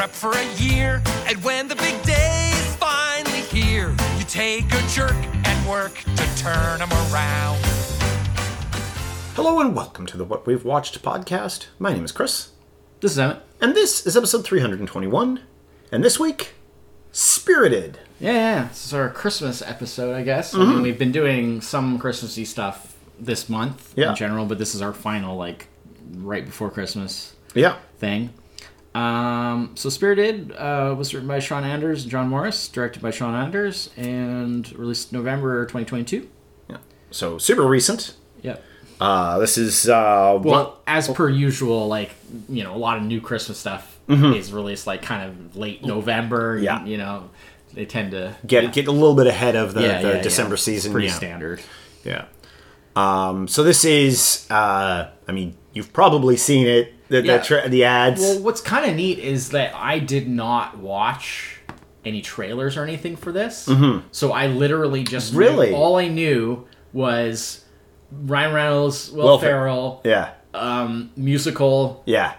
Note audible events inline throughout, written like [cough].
prep for a year, and when the big day is finally here, you take a jerk and work to turn them around. Hello and welcome to the What We've Watched podcast. My name is Chris, This is Emmett. and this is episode 321. And this week, Spirited. Yeah, yeah, this is our Christmas episode, I guess. I Mm-hmm. mean, we've been doing some Christmassy stuff this month Yeah. in general, but this is our final, like, right before Christmas Yeah. thing. Um, so Spirited uh, was written by Sean Anders and John Morris, directed by Sean Anders, and released November 2022. yeah. So, super recent. Yep. Uh, this is, uh, one- Well, as per usual, like you know, a lot of new Christmas stuff is released like kind of late November. Mm-hmm. Yeah. you know, they tend to get, get a little bit ahead of the, Yeah, the yeah, yeah. December season. pretty yeah. standard. Yeah. Um, so this is, uh, I mean, you've probably seen it, the, Yeah. the, tra- the ads. Well, what's kind of neat is that I did not watch any trailers or anything for this. So I literally just knew- Mm-hmm. Really? all I knew was Ryan Reynolds, Will, Will Fer- Ferrell, yeah. um, musical, Yeah.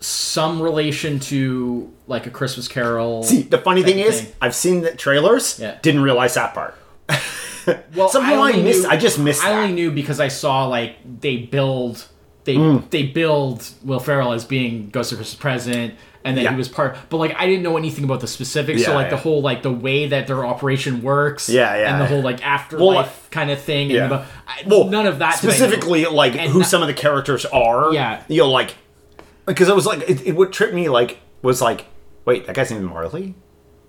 some relation to like a Christmas Carol. See, the funny thing type is, thing. I've seen the trailers, Yeah. didn't realize that part. well, [laughs] somehow I only missed- knew- I just missed I only knew because I saw like they billed they Mm. they billed Will Ferrell as being Ghost of Christmas Present, and then Yeah. he was part. But like I didn't know anything about the specifics. so Yeah, like the whole like the way that their operation works. Yeah, yeah. And the whole like afterlife Well, like- kind of thing. Yeah. And the, I, Well, none of that specifically like And who not- some of the characters are. Yeah. you know, like because it was like it, it would trip me like was like wait that guy's named Marley,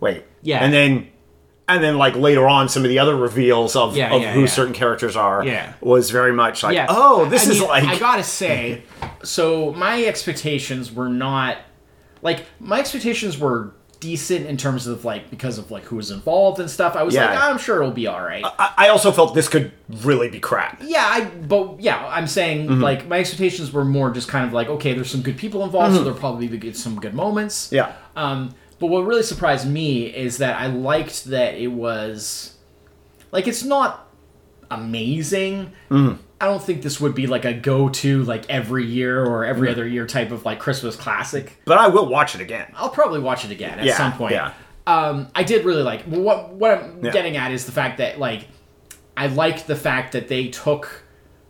wait Yeah. and then and then like later on some of the other reveals of, Yeah, of yeah, who yeah. certain characters are Yeah. was very much like oh this I is mean, like I gotta say, [laughs] so my expectations were not like my expectations were decent in terms of like because of like who was involved and stuff. I was like, I'm sure it'll be all right. I, I also felt this could really be crap. yeah, I but yeah, I'm saying Mm-hmm. like my expectations were more just kind of like okay, there's some good people involved, so there'll probably be some good moments. Mm-hmm. Yeah. Um, but what really surprised me is that I liked that it was like it's not amazing. Mm-hmm. I don't think this would be like a go-to like every year or every other year type of like Christmas classic. But I will watch it again. I'll probably watch it again at Yeah, some point. yeah. Um, I did really like what what I'm Yeah. getting at is the fact that like I liked the fact that they took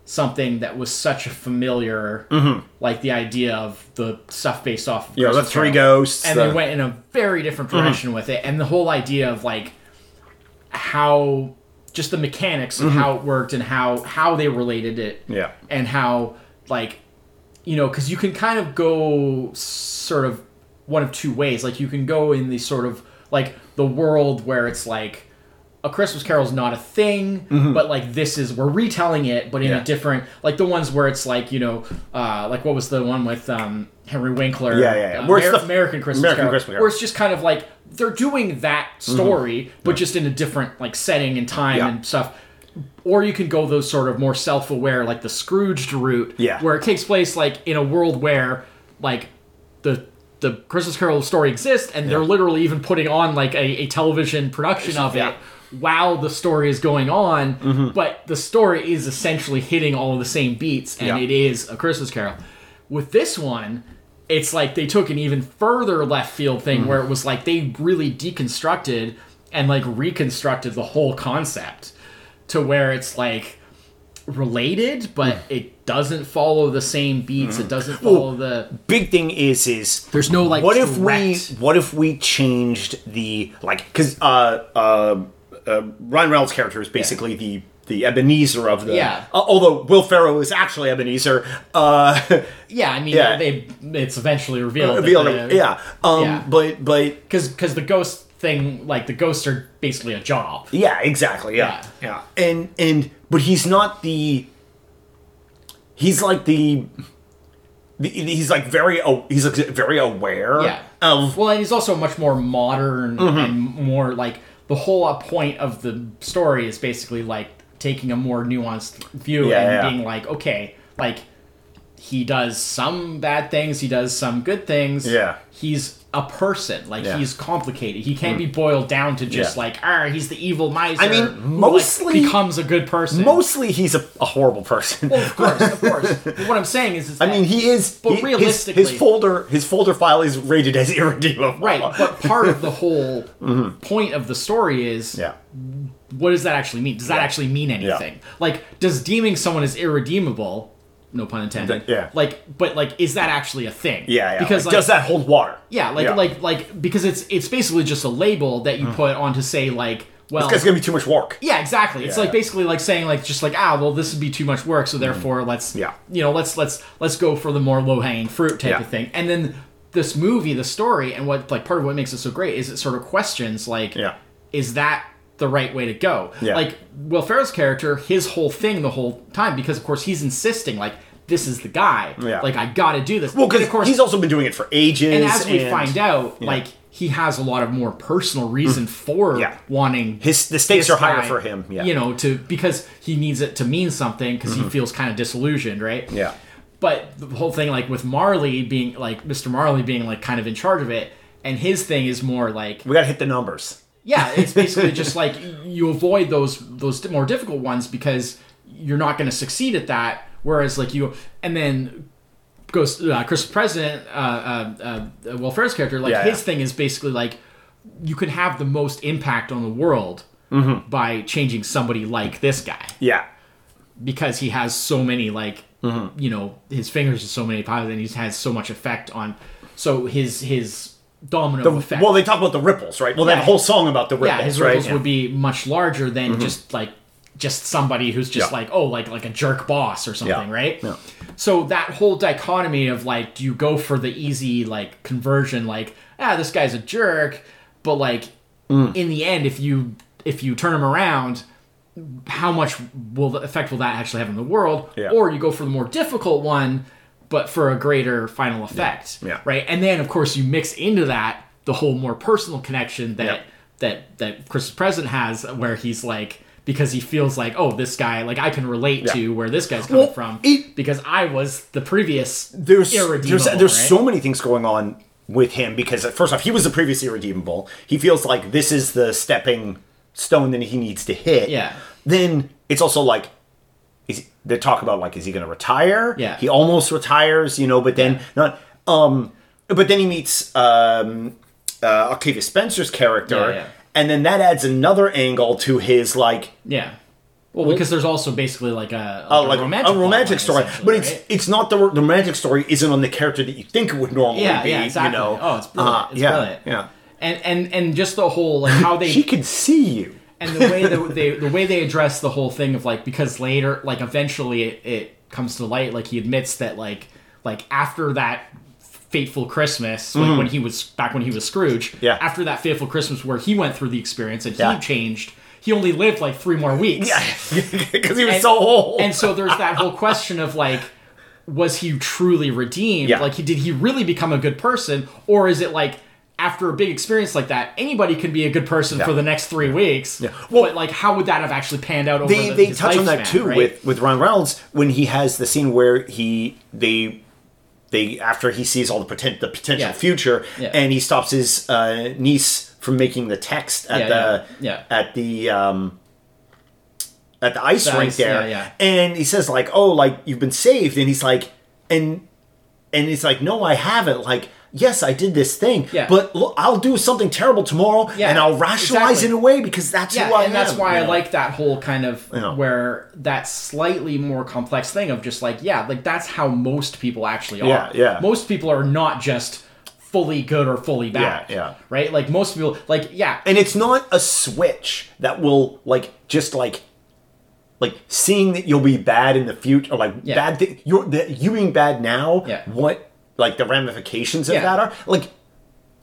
something that was such a familiar mm-hmm. like the idea of the stuff based off of You the three ghosts. and the- they went in a very different mm-hmm. direction with it. And the whole idea of like how just the mechanics of mm-hmm. how it worked and how how they related it Yeah. and how like you know because you can kind of go sort of one of two ways. Like you can go in the sort of like the world where it's like a Christmas Carol is not a thing, but like this is we're retelling it, but in Mm-hmm. Yeah. a different like the ones where it's like you know, uh, like what was the one with um, Henry Winkler? Yeah, yeah, yeah. uh, Where it's Amer- the- American Christmas American Carol, Christmas Carol. where it's just kind of like they're doing that story, but just in a different like setting and time Mm-hmm. Yeah. and stuff. Or you can go those sort of more self-aware, like the Scrooged route, Yeah. where it takes place like in a world where like the the Christmas Carol story exists, and they're literally even putting on like a, a television production of Yeah. it while the story is going on. Mm-hmm. But the story is essentially hitting all of the same beats, and Yeah. it is a Christmas Carol. With this one, it's like they took an even further left field thing Mm-hmm. where it was like they really deconstructed and like reconstructed the whole concept to where it's like related, but Mm. it doesn't follow the same beats. Mm-hmm. It doesn't follow the. Big thing is is There's no like. what if we what if we changed the like because uh, uh, uh, Ryan Reynolds' character is basically the the Ebenezer of the Yeah. uh, although Will Ferrell is actually Ebenezer uh [laughs] Yeah, I mean, Yeah. they it's eventually revealed. revealed the- yeah um yeah. but but because because the ghost thing, like the ghosts are basically a job. yeah exactly yeah yeah and and but he's not the he's like the the- he's like very oh, he's like very aware Yeah. of Well, and he's also much more modern Mm-hmm. and more like the whole point of the story is basically like taking a more nuanced view Yeah, and yeah. being like, okay, like he does some bad things, he does some good things. Yeah. He's a person. Like Yeah. he's complicated. He can't be boiled down to just Yeah. like, ah, he's the evil miser. I mean, who, like, mostly- becomes a good person. Mostly, he's a, a horrible person. Well, of course, of course. [laughs] But what I'm saying is, is I mean, he is. But he- realistically- his, folder his folder file is rated as [laughs] irredeemable. right. But part of the whole [laughs] point of the story is, yeah. what does that actually mean? Does that actually mean anything? Like, does deeming someone as irredeemable, no pun intended, yeah. like, but like, is that actually a thing? Yeah, yeah. Because like, like, does that hold water? yeah, like, Yeah. like, like, because it's it's basically just a label that you put on to say like, well, This guy's gonna be too much work. Yeah, exactly. It's Yeah. like basically like saying like just like ah well this would be too much work so therefore let's Mm-hmm. Yeah. you know let's let's let's go for the more low hanging fruit type Yeah. of thing and then this movie the story and what like part of what makes it so great is it sort of questions like Yeah. is that the right way to go Yeah. like Will Ferrell's character his whole thing the whole time because of course he's insisting like this is the guy Yeah. like I got to do this Well, because of course he's also been doing it for ages. and as we and find out like he has a lot of more personal reason for Mm. Yeah. wanting his the stakes are higher guy, for him. Yeah. You know, to because he needs it to mean something because he feels kind of disillusioned, right? Mm-hmm. Yeah. But the whole thing, like with Marley being like Mr. Marley being like kind of in charge of it, and his thing is more like We gotta hit the numbers. Yeah, it's basically just [laughs] like you avoid those those more difficult ones because you're not going to succeed at that. Whereas like you, and then goes uh, Christmas Present, uh, uh, uh, Will Ferrell's character, like Yeah, his yeah. thing is basically like you can have the most impact on the world Mm-hmm. by changing somebody like this guy Yeah. because he has so many like Mm-hmm. you know his fingers are so many piles and he has so much effect on so his his domino effect Well, they talk about the ripples, right? Well, Yeah. that whole song about the ripples, yeah his right? ripples Yeah. Mm-hmm. would be much larger than just like just somebody who's just Yeah. like oh like like a jerk boss or something Yeah. right Yeah. so that whole dichotomy of like do you go for the easy like conversion like ah this guy's a jerk but like Mm. in the end if you if you turn him around how much will the effect will that actually have in the world Yeah. or you go for the more difficult one but for a greater final effect Yeah. right and then of course you mix into that the whole more personal connection that Yeah. that that christmas present has where he's like because he feels like oh this guy like i can relate Yeah. to where this guy's coming Well, from it- because i was the previous there's irredeemable, there's there's right? so many things going on with him because uh, first off, he was the previous irredeemable. He feels like this is the stepping stone that he needs to hit. Yeah. Then it's also like. Is, they talk about like is he going to retire? Yeah. He almost retires, you know, but then not. Um, but then he meets um, uh, Octavia Spencer's character, Yeah, yeah. and then that adds another angle to his like yeah well because there's also basically like a, like like a romantic, a romantic story, but it's right? it's not the, the romantic story isn't on the character that you think it would normally yeah be. yeah exactly You know, oh it's brilliant Uh, it's yeah, brilliant yeah. and and and just the whole like how [laughs] they She can see you. And the way that they the way they address the whole thing of like because later like eventually it, it comes to light like he admits that like like after that fateful christmas like mm-hmm. when he was back when he was scrooge. Yeah. after that fateful christmas where he went through the experience and Yeah. he changed he only lived like three more weeks Yeah, [laughs] because he was And- so old. and so there's that whole question of like was he truly redeemed Yeah. like he did he really become a good person or is it like after a big experience like that anybody can be a good person Yeah. for the next three weeks. Yeah. Well- but like how would that have actually panned out over they the, they touch on that too right? with with Ryan Reynolds when he has the scene where he they they after he sees all the potential the potential Yeah. future and he stops his uh, niece from making the text at the yeah, at the um at the ice The rink ice, there. and he says like oh like you've been saved. And he's like and and it's like no I haven't. Like yes I did this thing Yeah. but look, I'll do something terrible tomorrow Yeah, and I'll rationalize exactly. it away because that's yeah who I and that's why you i like that whole kind of Yeah. where that slightly more complex thing of just like yeah like that's how most people actually are Yeah, yeah. most people are not just fully good or fully bad Yeah, yeah. right like most people like yeah and it's not a switch that will like just like like seeing that you'll be bad in the future or like Yeah. bad th- you're that you being bad now Yeah. what like the ramifications of Yeah. that are like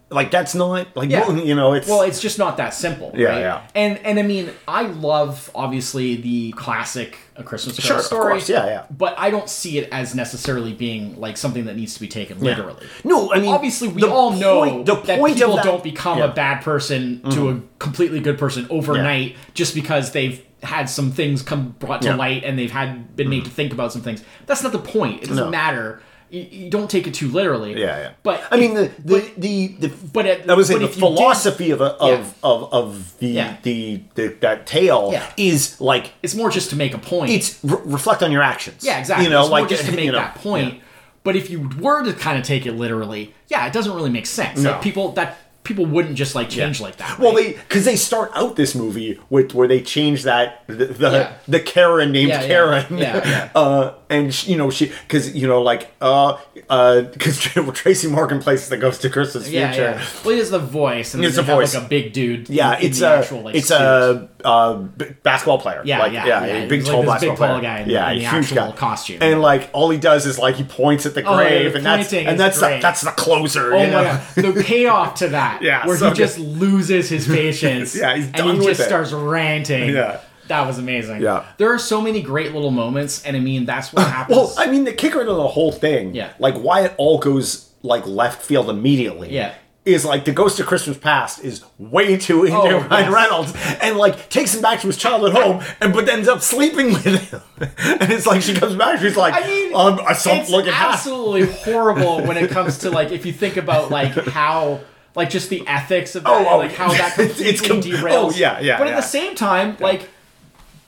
like that's not like Yeah. you know it's Well, it's just not that simple. Yeah, right? yeah. And and I mean, I love obviously the classic A Christmas Sure, Carol of story. course, yeah, yeah. But I don't see it as necessarily being like something that needs to be taken literally. no I mean Obviously, we all know point- the that point people of that, don't become yeah. Mm-hmm. a bad person to a completely good person overnight just because they've had some things come brought to Yeah. Mm-hmm. light and they've had been made to think about some things. That's not the point. It doesn't No. matter. You, you don't take it too literally. Yeah, yeah. But I mean, the the but- the, the but it- that was but. The if you did- philosophy of a, of, Yeah. of of the, Yeah. the the that tale Yeah. is like it's more just to make a point. it's re- reflect on your actions. Yeah, exactly. You know, it's more like just to [laughs] make you know, that point. But if you were to kind of take it literally, yeah, it doesn't really make sense. No. Like people that people wouldn't just like change like that. Well, they because they start out this movie with where they change that the the, Yeah. the Karen named Yeah, yeah. Karen, Yeah, yeah. [laughs] uh, and she, you know she because you know like uh uh because [laughs] Tracy Morgan plays the Ghost of Christmas yeah, Future. yeah. Well, he has the voice, and It's the voice. like a big dude. Yeah, in- in it's the a actual, like, it's suit. a, uh b- basketball player. Yeah, like, yeah, yeah, yeah. big tall like basketball big, player. guy in- yeah, in the huge actual guy. costume. And like all he does is like he points at the Oh, yeah, grave, the and that's and that's the, that's the closer. Oh you my god, the [laughs] payoff to that, Yeah, where so he just loses his [laughs] patience, Yeah, he's and done he with just starts ranting. Yeah. That was amazing. Yeah. there are so many great little moments, and I mean that's what [laughs] happens. Well, I mean, the kicker to the whole thing, Yeah. like why it all goes like left field immediately, Yeah. is like the Ghost of Christmas Past is way too into Oh, Ryan yes. Reynolds, and like takes him back to his childhood home, and but ends up sleeping with him, [laughs] and it's like she comes back, she's like, I mean, um, I it's look at that. absolutely [laughs] horrible when it comes to like if you think about like how like just the ethics of that, Oh, oh, like how that it's completely com- derails. oh, yeah, yeah, But at yeah. the same time, like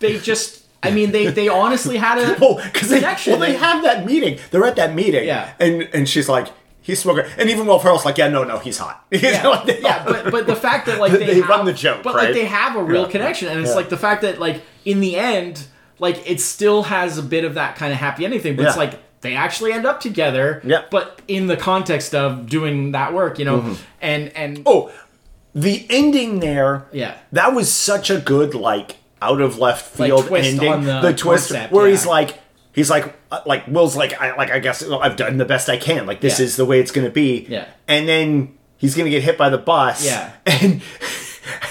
they just, I mean, they they honestly had a [laughs] Well, because they, connection. well, they have that meeting. They're at that meeting, Yeah. and and she's like, he's smoking, and even Will Ferrell's like, yeah, no, no, he's hot. [laughs] Yeah, like, yeah, but but the fact that like [laughs] they, They have, run the joke, but right? like they have a real Yeah. connection, and it's Yeah. like the fact that like in the end, like it still has a bit of that kind of happy ending thing, but it's like they actually end up together, Yeah. but in the context of doing that work, you know, mm-hmm. and and oh, the ending there, yeah, that was such a good like out of left Like, field twist ending. on the twist concept, where yeah. he's like. He's like, uh, like Will's like, I like, I guess I've done the best I can. Like this Yeah. is the way it's gonna be. Yeah. And then he's gonna get hit by the bus. Yeah. [laughs] And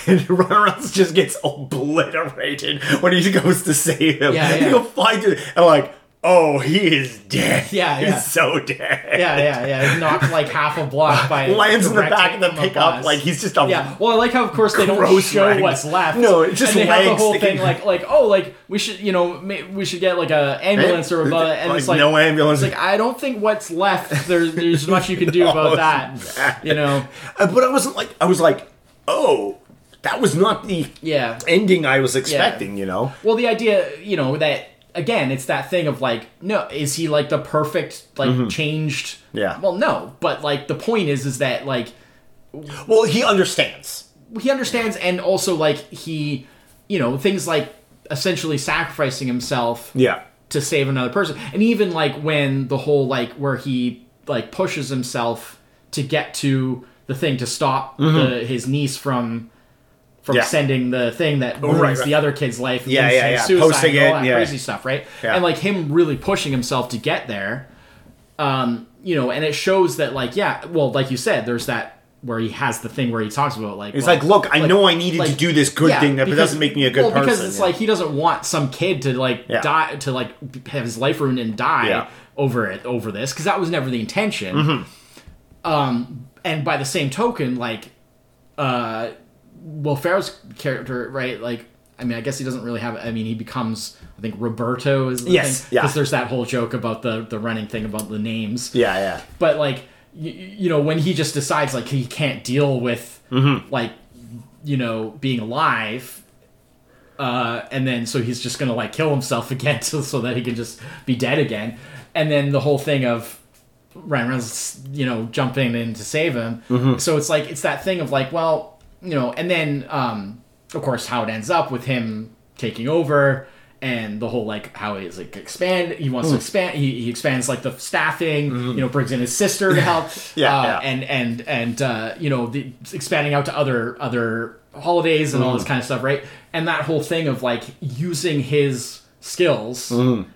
and [laughs] Reynolds just gets obliterated when he goes to save him. Yeah, [laughs] He'll go fly to and like, oh, he is dead. Yeah, yeah. He's so dead. yeah, yeah, yeah, knocked like half a block by [laughs] Lands in the back of the a pickup like he's just a Yeah, well, I like how of course they don't show legs. what's left. No, it's just and they have the whole thing like like oh like we should you know we should get like a ambulance or above and Like, it's like no ambulance. It's like I don't think what's left there's there's much you can do No, [laughs] about that. bad. You know, Uh, but I wasn't like I was like, oh, that was not the yeah. ending I was expecting. You know, Well, the idea you know that again it's that thing of like no is he like the perfect like changed? Mm-hmm. Yeah. Well, no, but like the point is is that like well, he understands. he understands and also like he you know things like essentially sacrificing himself Yeah, to save another person and even like when the whole like where he like pushes himself to get to the thing to stop the, his niece from from. Yeah. sending the thing that ruins right, right. the other kid's life and Yeah, yeah, yeah. suicide Posting and all it, that yeah. crazy stuff right Yeah. and like him really pushing himself to get there um you know and it shows that like yeah well like you said there's that where he has the thing where he talks about like he's well, like, look, I know I needed to do this good yeah, thing, that but because- doesn't make me a good well, person. because it's like he doesn't want some kid to like die to like have his life ruined and die over it over this because that was never the intention. Mm-hmm. Um, and by the same token, like, uh, Will Ferrell's character, right? Like, I mean, I guess he doesn't really have. I mean, he becomes. I think Roberto is the Yes, thing yeah. because there's that whole joke about the the running thing about the names yeah, yeah, but like you, you know when he just decides like he can't deal with Mm-hmm. like you know being alive uh and then so he's just gonna like kill himself [laughs] again so, so that he can just be dead again and then the whole thing of Ryan Reynolds you know jumping in to save him Mm-hmm. so it's like it's that thing of like well you know and then um of course how it ends up with him taking over and the whole like how he's like expand he wants to Hmm. expand he, he expands like the staffing you know brings in his sister to help Mm-hmm. [laughs] Yeah, uh, yeah. and and and uh, you know the expanding out to other other holidays and all Mm-hmm. this kind of stuff right and that whole thing of like using his skills Mm-hmm.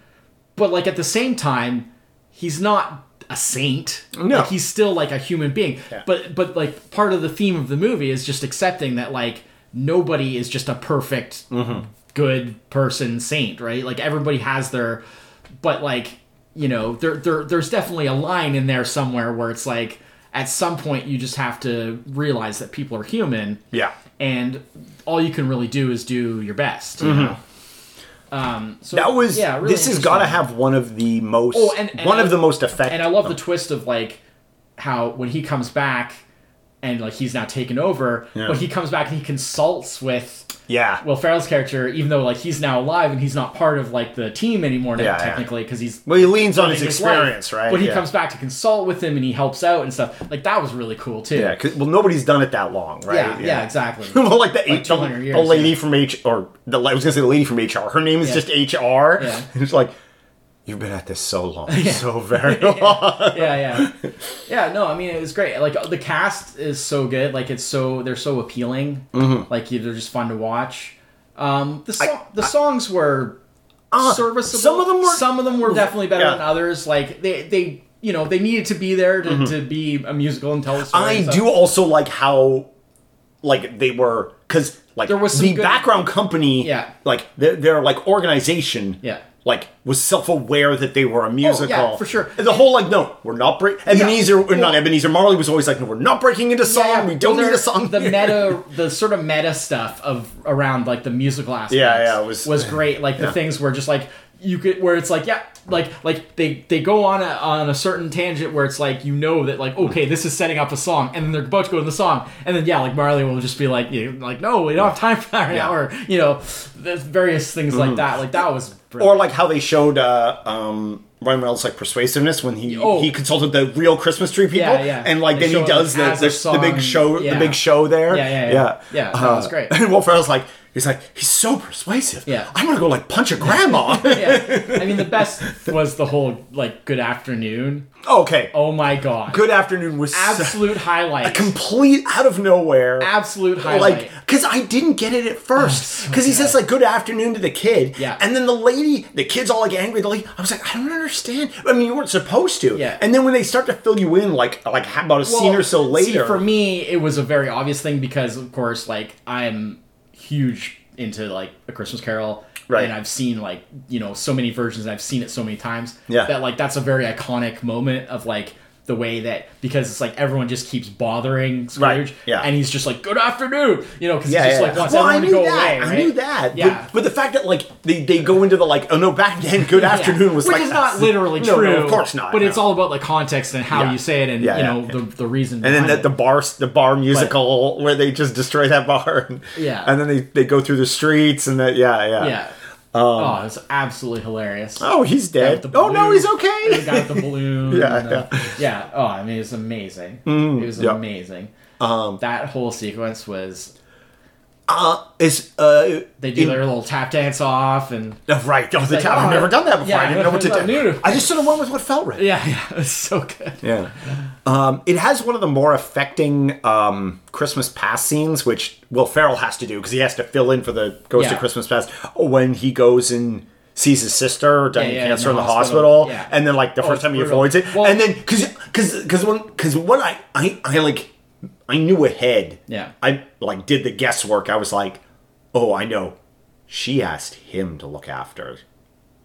but like at the same time he's not a saint No. like he's still like a human being Yeah. but but like part of the theme of the movie is just accepting that like nobody is just a perfect Mm-hmm. good person saint right like everybody has their but like you know there, there there's definitely a line in there somewhere where it's like at some point you just have to realize that people are human yeah. and all you can really do is do your best you Mm-hmm. Um, so That was. yeah. Really this has got to have one of the most. Oh, and- and one I- of the most effective. And I love the twist of like how when he comes back and like he's now taken over, Yeah. but he comes back and he consults with Yeah. Will Ferrell's character, even though like he's now alive and he's not part of like the team anymore now, Yeah, yeah. technically because he's Well, he leans on his experience, right? But he Yeah. comes back to consult with him and he helps out and stuff. Like that was really cool too. Yeah. 'cause- well, nobody's done it that long, right? yeah, yeah, exactly. [laughs] well, like the, H, the, 200 the lady yeah. from H, or the I was gonna say the lady from HR. Her name is Yeah. just HR. Yeah. [laughs] It's like, you've been at this so long, [laughs] so [laughs] very long. yeah, yeah, yeah. No, I mean it was great. Like the cast is so good. Like it's so they're so appealing. Mm-hmm. Like they're just fun to watch. Um, the so- the songs were Uh, serviceable. some of them were- some of them were definitely better Yeah. than others. Like they they you know they needed to be there to, to be a musical and tell a story. Mm-hmm. I do also like how, like they were, because like There was some the background company, Yeah. like their, their like organization, Yeah. Like was self-aware that they were a musical for sure. And the whole like, no, we're not break. Ebenezer, or not Ebenezer Marley was always like, no, we're not breaking into song. Yeah, We don't well, need a song. The here." meta, [laughs] the sort of meta stuff of around like the musical aspects. Yeah, yeah, was- was great. Like yeah. the things where just like you could, where it's like yeah, like like they they go on a on a certain tangent where it's like you know that like okay this is setting up a song and then they're about to go to the song and then yeah like Marley will just be like you know, like no we don't have time for that right Yeah. Mm-hmm. now or you know various things like that like that was brilliant. or like how they showed uh, um, Ryan Reynolds like persuasiveness when he Oh. he consulted the real Christmas tree people, Yeah, yeah. and like They then he does the, the, the big show yeah. the big show there. Yeah, yeah, yeah. yeah, Yeah, that was great. [laughs] And Will Ferrell's like he's like he's so persuasive. Yeah. I'm gonna go like punch a grandma. [laughs] yeah I mean the [laughs] best was the whole like good afternoon okay, oh my god Good Afternoon was so- absolute [laughs] highlight complete out of nowhere. absolute highlight Like, because I didn't get it at oh, first. so Because he says like "Good afternoon" to the kid, Yeah. and then the lady, the kid's all like angry. The lady, I was like, I don't understand. I mean, you weren't supposed to. Yeah. And then when they start to fill you in, like like about a scene or so see, later, for me, it was a very obvious thing because, of course, like I'm huge into like A Christmas Carol, Right. And I've seen like you know so many versions. I've seen it so many times. Yeah. That like that's a very iconic moment of like the way that because it's like everyone just keeps bothering Scrooge, Right, yeah. and he's just like good afternoon, you know, because Yeah, he just yeah, like wants well, I everyone knew to go that. away. I knew that. Yeah. But, but the fact that like they, they go into the like oh no back then good [laughs] afternoon was Which like is not literally No, true. no, of course not. But it's all about like context and how you say it, and Yeah, you know the the reason. And then behind the, bar the bar musical where they just destroy that [laughs] bar. And, Yeah. And then they, they go through the streets and that yeah yeah. yeah. Oh, it's absolutely hilarious. Um, Oh, he's dead. Oh no, he's the okay. guy with the balloon. [laughs] Yeah, and, uh, yeah. Oh, I mean, it's amazing. it was yeah. amazing. Um, that whole sequence was. Uh, is uh, They do in- their little tap dance off, and Oh, right. Oh, the like. I've oh, never done that before. yeah, I didn't know what to [laughs] do. new. I just sort of went with what felt right. yeah, yeah, [laughs] it so good. Yeah. Um, it has one of the more affecting um, Christmas past scenes, which Will Ferrell has to do because he has to fill in for the Ghost Yeah. of Christmas Past when he goes and sees his sister dying yeah, of cancer in in the the hospital. hospital, and then like the Oh, first it's time he avoids it, Well- and then because because because when because what I I I like I knew ahead. Yeah. I like did the guesswork. I was like, oh, I know. She asked him to look after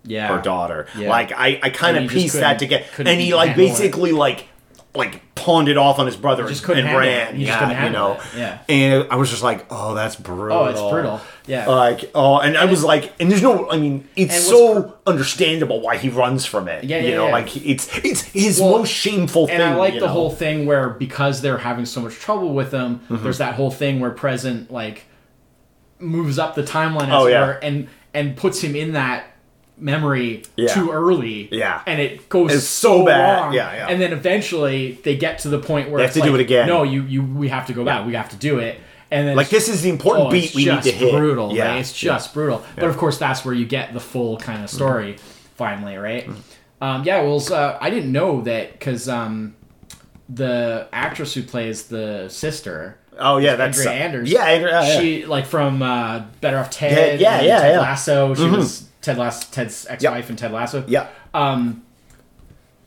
Yeah, her daughter. Yeah. Like I, I kind of pieced that together, and he like handle it. basically like like pawned it off on his brother just and, couldn't and ran. just yeah, you know. it. Yeah. And I was just like, oh, that's brutal. Oh, it's brutal. Yeah. Like oh, and, I was like, and there's no, I mean, it's so understandable why he runs from it. Yeah, you yeah, know, yeah. like it's it's his Well, most shameful thing. and I like you the know? whole thing where because they're having so much trouble with them, Mm-hmm. there's that whole thing where present like moves up the timeline as Oh, yeah. were, and and puts him in that memory Yeah. too early. Yeah. and it goes It's so, so bad. long. Yeah, yeah. And then eventually they get to the point where They have to do it again. No, you you we have to go back. We have to do it. And then Like this is the important oh, beat we need just to hit. Brutal, Yeah, right? It's just brutal. But of course, that's where you get the full kind of story Mm-hmm. finally, right? Um, yeah, well, uh, I didn't know that because um, the actress who plays the sister, Oh yeah, that's Andrea Anders, Yeah, Andrea, yeah, yeah. she like from uh, Better Off Ted, Yeah, yeah, yeah, Ted yeah. Lasso. She was Ted Lasso, Ted's ex-wife Yep. in Ted Lasso. yeah. Um,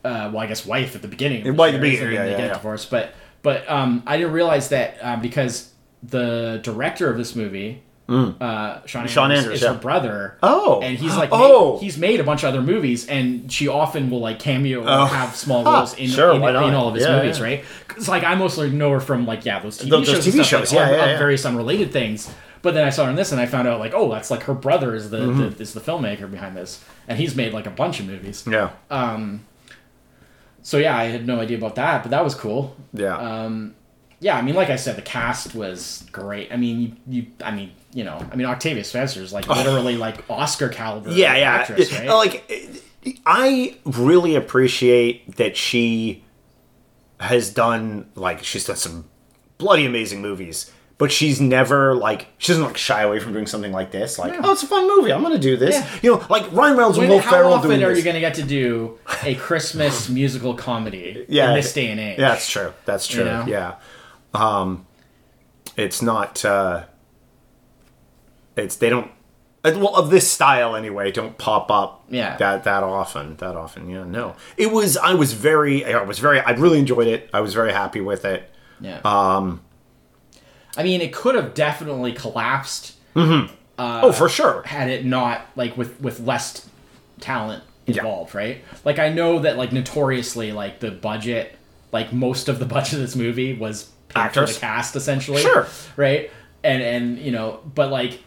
uh, well, I guess wife at the beginning. Well, at the beginning, yeah, they yeah, get yeah. divorced, but but um, I didn't realize that um, because the director of this movie, uh, Sean, Sean Anders, Anders, is yeah. her brother. Oh. and he's like, Oh. made, he's made a bunch of other movies, and she often will like cameo or Oh. have small Huh, roles in sure, in, in all of his Yeah, movies, yeah. right? Because like I mostly know her from like yeah those TV Those- those shows, and TV shows, like, yeah, on- yeah, yeah. various unrelated things. But then I saw her in this, and I found out like, oh, that's like her brother is the, Mm-hmm. the is the filmmaker behind this, and he's made like a bunch of movies. Yeah. Um. So yeah, I had no idea about that, but that was cool. yeah. Um, yeah, I mean, like I said, the cast was great. I mean, you, you I mean, you know, I mean, Octavia Spencer is like oh. literally like Oscar caliber. Oh. yeah, yeah. actress, right? [laughs] Like, I really appreciate that she has done like she's done some bloody amazing movies, but she's never like she doesn't like shy away from doing something like this. Like, Yeah. oh, it's a fun movie. I'm gonna do this. Yeah. You know, like Ryan Reynolds and Will how Ferrell How often doing are this. you going to get to do a [laughs] Christmas musical comedy Yeah, in this day and age? Yeah, that's true. That's true. know? Yeah. Um, it's not. Uh, it's they don't. uh, Well, of this style anyway, don't pop up. Yeah. That that often. That often. Yeah. No. It was. I was very. I was very. I really enjoyed it. I was very happy with it. Yeah. Um, I mean, it could have definitely collapsed mm-hmm oh, for sure. had it not like with with less talent Yeah. involved, right? Like I know that like notoriously like the budget, like most of the budget of this movie was paid for Actors. the cast essentially, Sure. right? And and you know, but like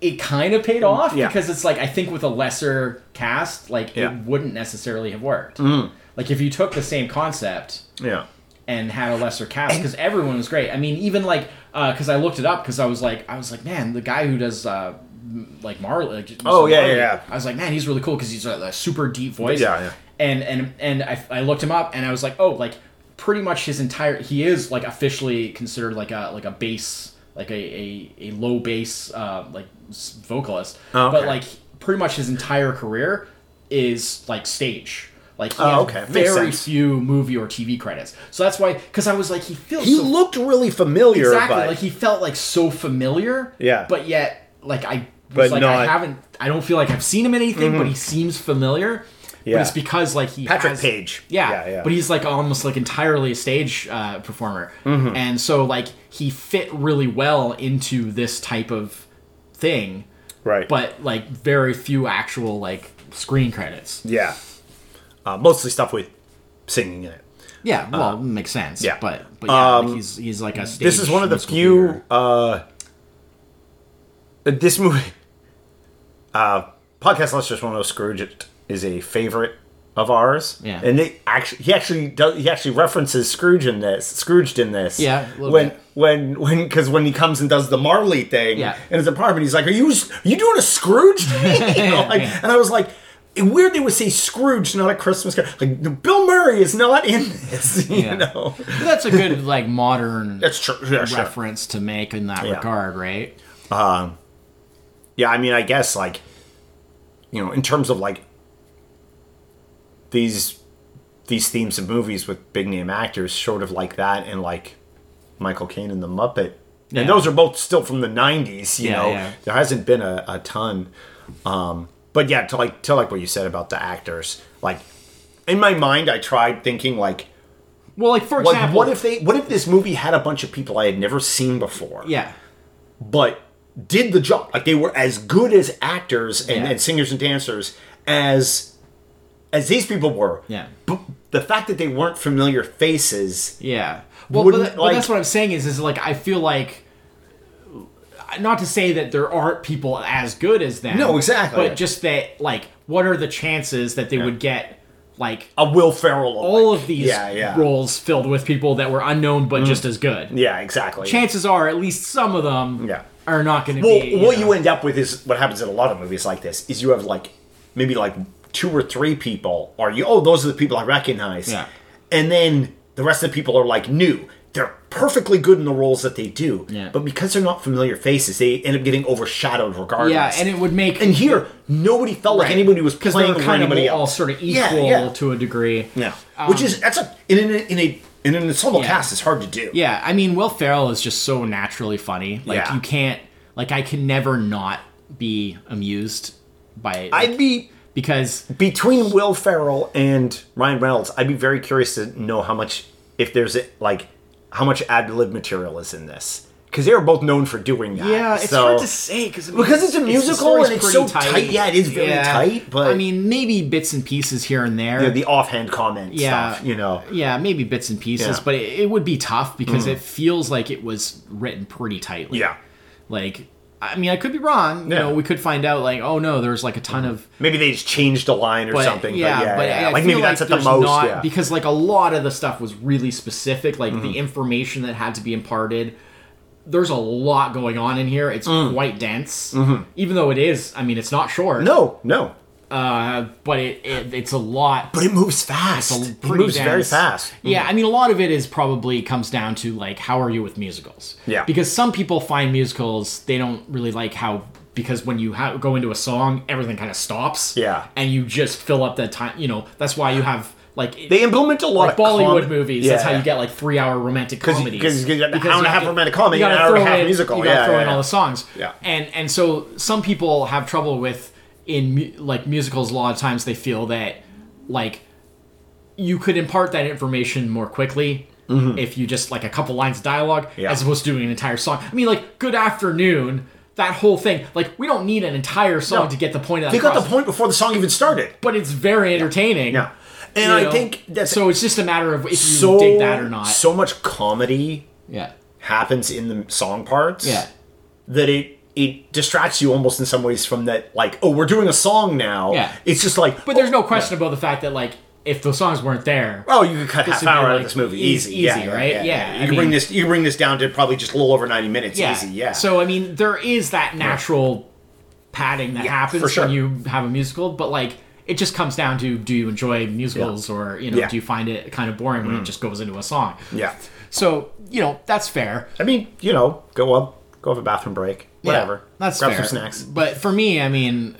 it kind of paid off Yeah. because it's like I think with a lesser cast, like Yeah. Mm. it wouldn't necessarily have worked. Like if you took the same concept Yeah. and had a lesser cast because everyone was great. I mean, even like because I looked it up because I was like, I was like, man, the guy who does uh, like Marley. Like, Oh, yeah, yeah, Marley, yeah. I was like, man, he's really cool because he's a, a super deep voice. Yeah, yeah. And and and I, I looked him up and I was like, oh, like pretty much his entire he is like officially considered like a like a bass like a a, a low bass uh, like vocalist, Oh, but like pretty much his entire career is like stage. Like he Oh, has okay. Very few movie or TV credits. So that's why, because I was like, he feels He so looked really familiar, exactly but like he felt like so familiar. Yeah. But yet, like I But was like I not- Mm-hmm. haven't. I don't feel like I've seen him in anything, but he seems familiar. Yeah. But it's because like he Patrick has- Page. Yeah, Yeah, yeah. But he's like almost like entirely a stage uh, performer, Mm-hmm. and so like he fit really well into this type of thing. right. But like very few actual like screen credits. yeah. Uh, mostly stuff with singing in it. Yeah, well, makes sense. Uh, yeah. but but yeah, Um, like he's he's like a stage. this is one of the few uh this movie [laughs] uh podcast let's just want to know scrooge it is a favorite of ours Yeah. and they actually he actually does he actually references scrooge in this scrooged in this Yeah, when bit. when when because when he comes and does the marley thing Yeah. in his apartment he's like are you are you doing a scrooge me [laughs] You know, [laughs] like, Yeah. and i was like Weird they would say Scrooge, not a Christmas Carol. Like Bill Murray is not in this, [laughs] you Yeah. know. But that's a good like modern That's true. Yeah, sure. reference to make in that Yeah. regard, right? Um, Yeah, I mean, I guess like, you know, in terms of like these these themes of movies with big name actors, sort of like that, and like Michael Caine and the Muppet, Yeah. and those are both still from the '90s. You Yeah, know, yeah. there hasn't been a, a ton. Um, but yeah, to like to like what you said about the actors, like in my mind, I tried thinking like. Well, like for Like, example, what if they? What if this movie had a bunch of people I had never seen before? yeah, but did the job. Like they were as good as actors and, and singers and dancers as as these people were. Yeah. But the fact that they weren't familiar faces. yeah. Well, but, Wouldn't, but that's what I'm saying is is like I feel like not to say that there aren't people as good as them. No, exactly. But just that like what are the chances that they would get like A Will Ferrell. all of these Yeah, yeah. roles filled with people that were unknown but mm. just as good. Yeah, exactly. Chances are at least some of them Yeah. are not going to well, be what know. you end up with is what happens in a lot of movies like this is you have like maybe like two or three people, or you oh those are the people I recognize. Yeah. And then the rest of the people are like new. They're perfectly good in the roles that they do. Yeah. But because they're not familiar faces, they end up getting overshadowed regardless. Yeah, and it would make And here, nobody felt like anybody was playing kind of all else. sort of equal Yeah, yeah. to a degree. Yeah, which is that's a in a, in a in an ensemble Yeah. cast is hard to do. Yeah, I mean, Will Ferrell is just so naturally funny. Like Yeah. you can't, like I can never not be amused by I'd be because between Will Ferrell and Ryan Reynolds. I'd be very curious to know how much if there's a, like how much ad lib material is in this because they were both known for doing that. Yeah, it's so- hard to say because Because it's a musical and it's so tight. Yeah, it is very tight, but- I mean, maybe bits and pieces here and there. Yeah, the offhand comment yeah, stuff, you know. Yeah, maybe bits and pieces, Yeah. Mm. but it, it would be tough because it feels like it was written pretty tightly. Yeah. Like, I mean, I could be wrong. You know, we could find out like, oh no, there's like a ton of. Maybe they just changed a line or But, something. yeah, but yeah, but yeah. I like maybe that's at the most. not- yeah. because like a lot of the stuff was really specific, like Mm-hmm. the information that had to be imparted. There's a lot going on in here. It's Mm. quite dense, even though it is. I mean, it's not short. Mm-hmm. no, no. Uh, but it, it it's a lot. But it moves fast. A It moves very dense. fast. Yeah, I mean, a lot of it is probably comes down to like, how are you with musicals? Yeah. Because some people find musicals they don't really like how because when you ha- go into a song, everything kind of stops. Yeah. And you just fill up that time. You know, that's why you have like They implement a lot like of Bollywood com- movies. That's how you get like three hour romantic 'Cause- comedies. 'cause you get an hour and a half romantic comedy you an hour and a throw half musical. You gotta Yeah, throw yeah, in all the songs. Yeah. And and so some people have trouble with in mu- like musicals. A lot of times they feel that like you could impart that information more quickly. If you just like a couple lines of dialogue Mm-hmm. Yeah. as opposed to doing an entire song. I mean, like "Good Afternoon," that whole thing. Like, we don't need an entire song No. to get the point of that They got the point before the song even started. but it's very entertaining. Yeah. And you I know? think that's so. It's just a matter of if you so dig that or not. so much comedy yeah, happens in the song parts yeah, that it it distracts you almost in some ways from that like oh we're doing a song now Yeah. it's just like but there's no question about the fact that like if the songs weren't there, oh you could cut This half hour out of this movie eas- easy easy, yeah, right? Yeah, you I can bring this you can bring this down to probably just a little over 90 minutes yeah, easy yeah So I mean, there is that natural padding that Yeah, happens sure. when you have a musical, but like. It just comes down to do you enjoy musicals or you know Yeah. Mm. do you find it kind of boring when it just goes into a song? yeah So you know that's fair. I mean you know go up go have a bathroom break whatever Yeah, that's grab fair. some snacks But for me, I mean,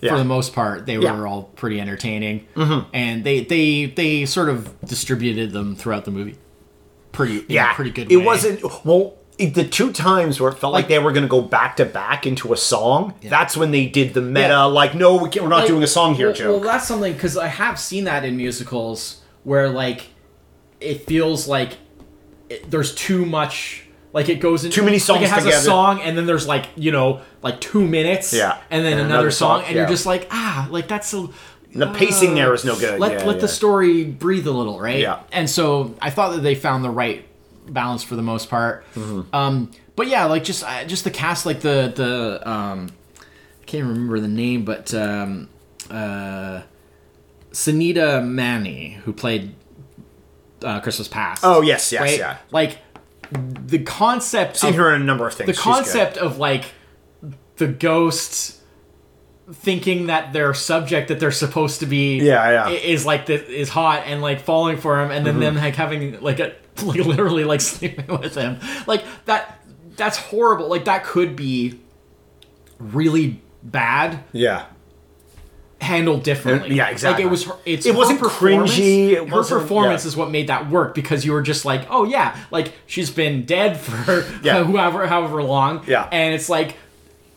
for Yeah. the most part, they were Yeah. all pretty entertaining, mm-hmm. and they they they sort of distributed them throughout the movie. Pretty yeah pretty good. it way. wasn't well it, the two times where it felt like, Like- they were going to go back to back into a song that's when they did the meta Yeah. like no we can't, we're not Like, doing a song here well, joke Well, that's something because I have seen that in musicals where like it feels like it, there's too much. Like it goes into Too many Like songs it has together. a song, and then there's like you know like two minutes, Yeah. and then And another, another song, and you're just like ah, like that's a the pacing there is no good let yeah, let yeah. the story breathe a little, right? Yeah. And so I thought that they found the right balance for the most part. Mm-hmm. Um, but yeah, like just uh, just the cast, like the the um, I can't remember the name, but um, uh, Sunita Mani, who played uh, Christmas Past. Oh, yes, yes, right? yeah. Like the concept. seen of, her in a number of things the She's good. concept of like the ghosts thinking that their subject that they're supposed to be Yeah, yeah. is like this is hot and like falling for him and then Mm-hmm. them like having like a [laughs] like literally like [laughs] sleeping with him like that that's horrible like that could be really bad yeah handled differently. Yeah, exactly. Like it was, her, it's It wasn't cringy, it her wasn't- performance yeah. is what made that work because you were just like, oh yeah, like she's been dead for [laughs] Yeah. however however long. Yeah. and it's like.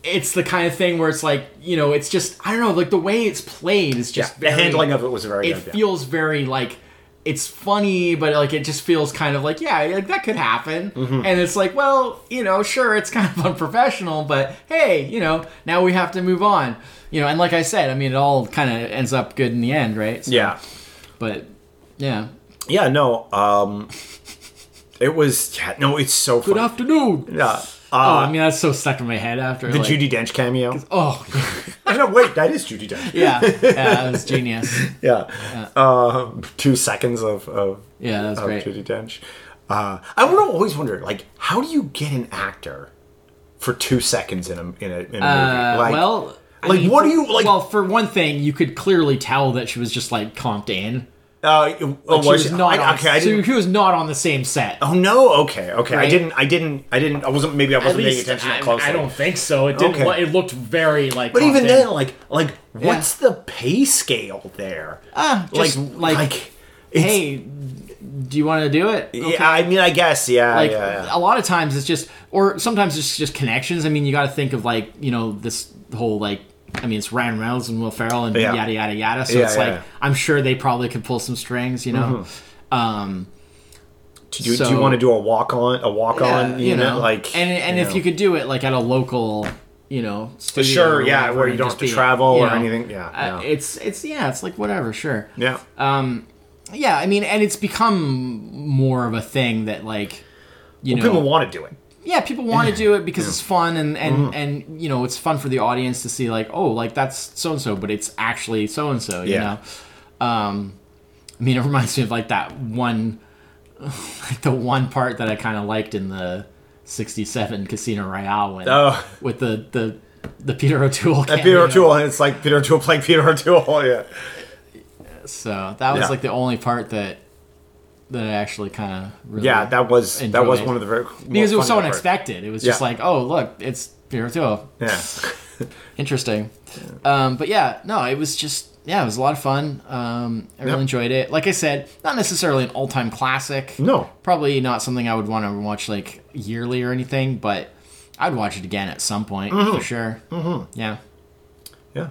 It's the kind of thing where it's like you know, it's just I don't know, like the way it's played is yeah just the handling of it was very It good feels very like it's funny, but like it just feels kind of like yeah, like that could happen. Mm-hmm. And it's like, well, you know, sure, it's [laughs] kind of unprofessional, but hey, you know, now we have to move on. You know, and like I said, I mean, it all kind of ends up good in the end, right? So- yeah But yeah. yeah no um it was yeah no it's so Good afternoon. yeah Oh, uh, I mean, that's so stuck in my head after the like, Judi Dench cameo Oh, [laughs] oh, no wait that is Judi Dench yeah, yeah, [laughs] that was genius. yeah uh two seconds of of, Yeah, that was of great. Judi Dench uh I would always wonder like how do you get an actor for two seconds in a in a, in a movie Uh, like well, I like, what do you- like- Well, for one thing, you could clearly tell that she was just like comped in. Uh, oh, Like, she was was not I, on, okay I so he was not on the same set. Oh no! Okay, okay. I didn't. I didn't. I didn't. I wasn't. Maybe I wasn't paying attention I, that closely. I don't think so. It didn't. Okay. lo- It looked very like. But even comped then, in. like, like, what's the pay scale there? Ah, just like, it's- hey, do you want to do it? Yeah, I mean, I guess, yeah, like yeah, yeah. a lot of times it's just or sometimes it's just connections i mean you got to think of like you know this whole like i mean it's ryan reynolds and will ferrell and Yeah. yada yada yada. So Yeah, it's yeah, like i'm sure they probably could pull some strings you know? Mm-hmm. um do you, do you want to do a walk on a walk on Yeah, you, know, like and and if know. you could do it like at a local you know studio Sure, yeah, where you don't have to be, travel you or anything, yeah, uh, it's it's yeah it's like whatever sure. Yeah. Um yeah i mean and it's become more of a thing that like you know people want to do it yeah people want to do it because it's fun and and Mm-hmm. and you know it's fun for the audience to see like oh like that's so and so but it's actually so and so you Yeah. know um i mean it [laughs] reminds me of like that one [laughs] like the one part that i kind of liked in the 67 casino royale when Oh. with the the the peter o'toole And Peter. O'Toole, and it's like Peter O'Toole playing Peter O'Toole. [laughs] Yeah, so that was Yeah. like the only part that that i actually kind of really yeah, that was that was Enjoyed. one of the very because it was so unexpected it was just Yeah. like oh look it's o'toole Yeah, [laughs] [laughs] interesting. Um, but yeah, no, it was just yeah, it was a lot of fun. Um, I really Yep. enjoyed it. Like I said, not necessarily an all-time classic. No. probably not something I would want to watch like yearly or anything, but I'd watch it again at some point Mm-hmm. for sure. Mm-hmm. Yeah. yeah.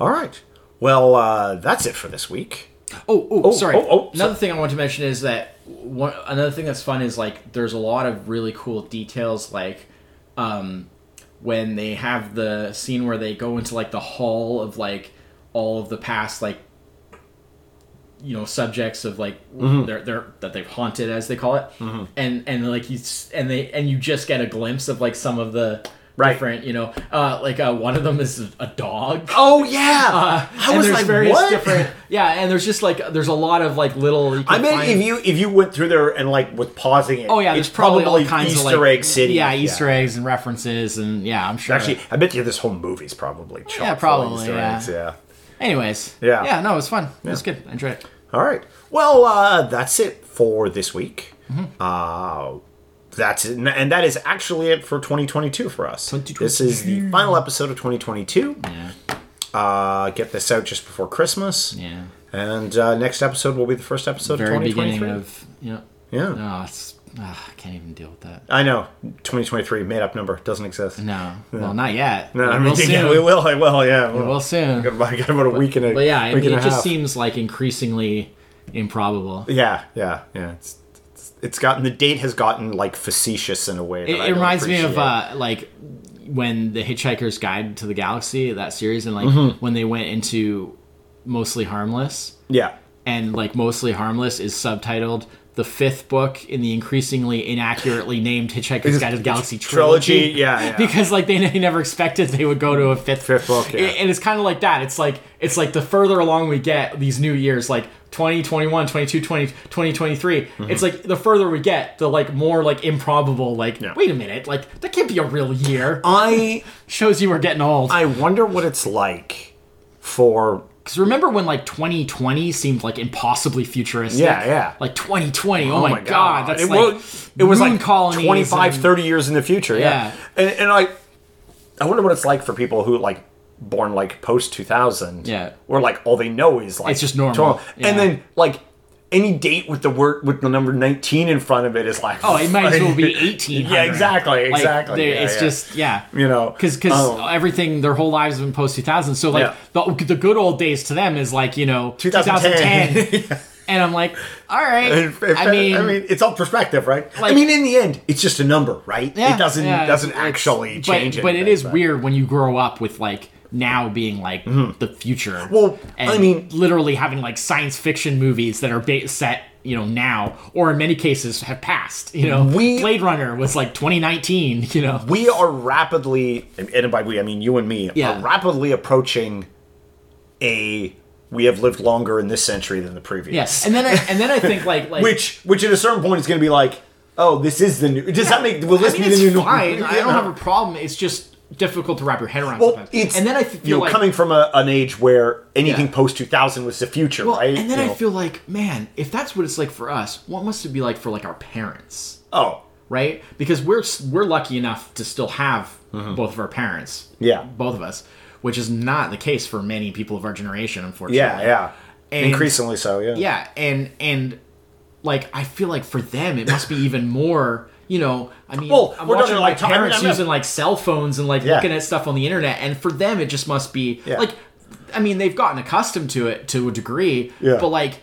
All right. Well, uh, that's it for this week. Oh, oh, Oh, sorry. oh, oh, another thing I want to mention is that one another thing that's fun is like there's a lot of really cool details like um when they have the scene where they go into like the hall of like all of the past like you know subjects of like Mm-hmm. they're, they're that they've haunted as they call it and and like you and they and you just get a glimpse of like some of the Right. different you know uh like uh one of them is a dog [laughs] Oh yeah, uh, I was like, various what? different yeah and there's just like there's a lot of like little I mean, find- if you if you went through there and like was pausing it, oh yeah there's it's probably, all kinds Easter of like egg city. yeah easter eggs and references and yeah i'm sure Actually, I bet you this whole movie's probably chock Yeah, probably, Easter yeah. eggs, yeah. anyways Yeah. yeah no it was fun it was good i enjoyed it All right. Well, uh, that's it for this week. Mm-hmm. Uh, that's it. and that is actually it for 2022 for us. 2022. This is the final episode of 2022. yeah Uh, get this out just before Christmas, yeah and uh, next episode will be the first episode very of 2023. beginning of know yeah, no it's ah, i can't even deal with that I know 2023 made up number doesn't exist. no well not yet No, I We mean, will [laughs] yeah, we will. I will. Yeah, We will soon got about, got about a week and a but yeah I mean, and it just half. seems like increasingly improbable Yeah, yeah, yeah. It's, it's gotten the date has gotten like facetious in a way. That It, it reminds me of uh, like when the Hitchhiker's Guide to the Galaxy, that series, and like Mm-hmm. when they went into Mostly Harmless, yeah, and like Mostly Harmless is subtitled the fifth book in the increasingly inaccurately named Hitchhiker's Guide to the Galaxy trilogy. trilogy. Yeah, yeah. [laughs] Because like they, they never expected they would go to a fifth Fifth book, yeah. and it's kind of like that. It's like it's like the further along we get these new years, like 20, 21, 22, 20, 2023, it's like the further we get, the like more like improbable. Like, Mm-hmm. Yeah. wait a minute, like that can't be a real year. I [laughs] Shows you we're getting old. I wonder what it's like for Because remember when like 2020 seemed like impossibly futuristic? Yeah, yeah. Like 2020. Oh, my, god, that's it, like was, it was like colonies 25 and- 30 years in the future yeah, Yeah. And, and i i wonder what it's like for people who like born like post 2000 Yeah. where like all they know is like It's just normal. Yeah. and then like any date with the word with the number 19 in front of it is like Oh, it might as well be [laughs] 18. yeah exactly exactly they- Yeah, it's yeah. just yeah. you know because because oh. Um, everything their whole lives have been post 2000 so like Yeah. the, the good old days to them is like you know 2010. 2010 [laughs] and i'm like all right If- if- i mean I mean, it's all perspective, right? I mean, in the end, it's just a number, right? it doesn't doesn't actually but- change but, it anything, is weird when you grow up with like now being like the future Mm-hmm. Well, and I mean- literally having like science fiction movies that are ba- set you know now or in many cases have passed you know We- blade runner was like 2019 [laughs] you know we are rapidly, and by we I mean you and me, Yeah. are rapidly approaching a we have lived longer in this century than the previous. yes and then I, and then i think like [laughs] like which which at a certain point is going to be like, oh, this is the new. Does that make? Will this I mean, be the new? fine. I [laughs] don't Yeah. have a problem. It's just difficult to wrap your head around Well, sometimes. it's and then I feel you know like coming from a, an age where anything Yeah. post two thousand was the future, well, right? and then You I know. feel like, man, if that's what it's like for us, what must it be like for like our parents, oh right? Because we're we're lucky enough to still have both of our parents, Mm-hmm. Yeah. both of us, which is not the case for many people of our generation, unfortunately. yeah, yeah, And- increasingly so. Yeah, yeah and and like i feel like for them it must be even more you know i mean Well, i'm we're watching my like- I mean, parents using like cell phones and like Yeah. looking at stuff on the internet and for them it just must be Yeah. like i mean they've gotten accustomed to it to a degree Yeah. but like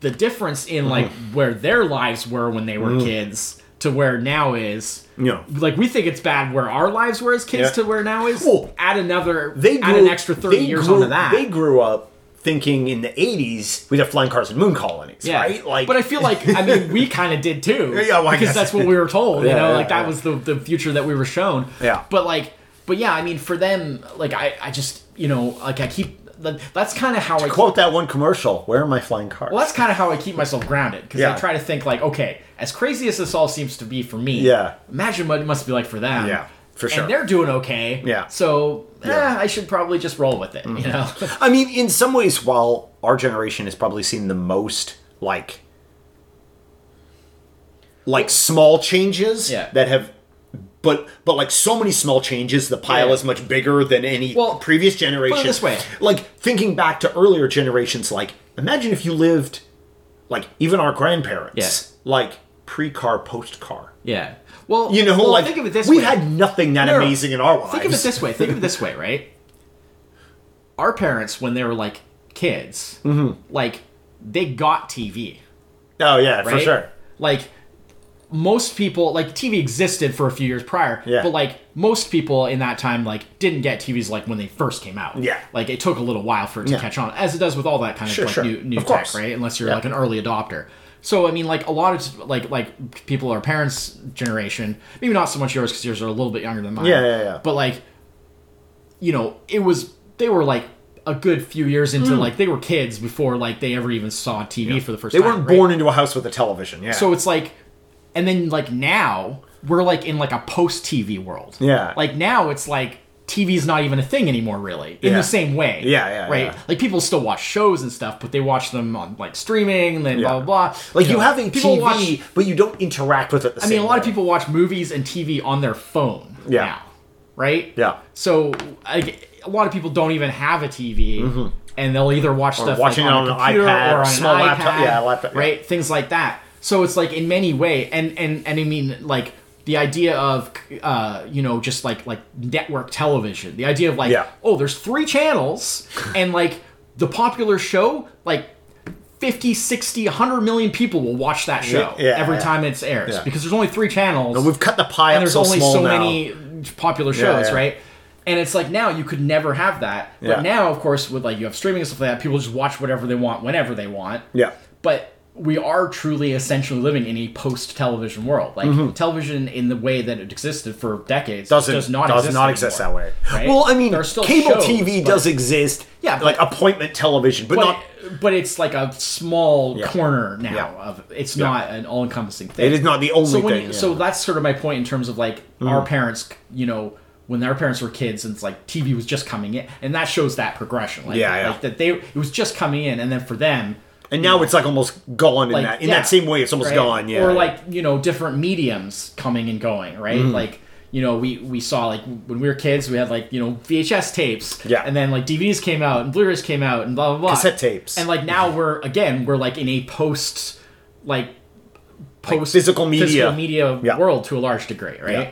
the difference in like Mm-hmm. where their lives were when they were kids to where now is. Yeah. Like we think it's bad where our lives were as kids Yeah. to where now is. Well, add another, they add an extra thirty years grew, onto that. They grew up thinking in the '80s we'd have flying cars and moon colonies, yeah. right? Like, but I feel like I mean we [laughs] kind of did too. Yeah, well, because that's what we were told. You know, yeah, like that yeah. was the the future that we were shown. Yeah. But like, but yeah, I mean, for them, like I I just you know like I keep that's kind of how I quote that one commercial. Where are my flying cars? Well, that's kind of how I keep myself grounded because Yeah. I try to think like, okay, as crazy as this all seems to be for me, Yeah. imagine what it must be like for them. Yeah, for sure. And they're doing okay. Yeah. So, Yeah. Mm-hmm. eh, I should probably just roll with it. You know. I mean, in some ways, while our generation has probably seen the most like like small changes Yeah. that have but but like so many small changes the pile Yeah. is much bigger than any Well, previous generation this way. like thinking back to earlier generations like imagine if you lived like even our grandparents Yeah. like pre-car post-car yeah. Well, you know well, like think of it this we way. had nothing that No, amazing in our lives Think of it this way. Think of it this way, right? Our parents, when they were like kids, Mm-hmm. like they got TV. oh yeah for sure Like most people, like TV existed for a few years prior, Yeah. but like most people in that time, like didn't get TVs like when they first came out. Yeah. like it took a little while for it to Yeah. catch on, as it does with all that kind of Sure, like sure. new, new Of tech, course. right? Unless you're Yeah. like an early adopter. So I mean, like a lot of like like people our parents' generation, maybe not so much yours because yours are a little bit younger than mine. Yeah, yeah, yeah. But like, you know, it was they were like a good few years into mm. like they were kids before like they ever even saw TV for the first they time. weren't right? born into a house with a television yeah So it's like, and then like now we're like in like a post TV world. Yeah. Like now it's like TV's not even a thing anymore, really, in Yeah. the same way. Yeah, yeah, Right. yeah. Like people still watch shows and stuff, but they watch them on like streaming and then Yeah. blah blah blah. Like you, know, have a TV, watch- but you don't interact with it. The I mean, a lot of people watch movies and TV on their phone Yeah. now, right? Yeah. So like, a lot of people don't even have a TV, and they'll either watch stuff Mm-hmm. watching like, it on, on an iPad, or on small an laptop- iPad, yeah, laptop, yeah. right? Things like that. So it's like in many way, and and and I mean like the idea of uh, you know just like like network television, the idea of like Yeah. oh, there's three channels, [laughs] and like the popular show like. 50, 60, 100 million people will watch that show Yeah, every yeah. time it airs because there's only three channels We've cut the pie and there's so only so now. many popular shows, right? And it's like now you could never have that. But now, of course, with like you have streaming and stuff like that, people just watch whatever they want whenever they want. Yeah. But we are truly essentially living in a post television world. Like television in the way that it existed for decades Mm-hmm. Doesn't does not does exist not exist that way. right? Well, I mean, cable shows, TV but- does exist. Yeah, like appointment television, but, but, not. but it's like a small Yeah. corner now Yeah. of it's not an all encompassing thing. It is not the only so thing. you, yeah. Mm. so that's sort of my point in terms of like our parents you know when our parents were kids and it's like tv was just coming in and that shows that progression like, Yeah, yeah. like that they it was just coming in and then for them and now it's like almost gone in like that in yeah, that same way. It's almost right? gone. Yeah. or like you know different mediums coming and going right Mm-hmm. like you know we we saw like when we were kids we had like you know vhs tapes Yeah. and then like dvds came out and blu-rays came out and blah blah blah Cassette tapes. and like now we're again we're like in a post like post physical media. physical media Yeah. world to a large degree right Yeah.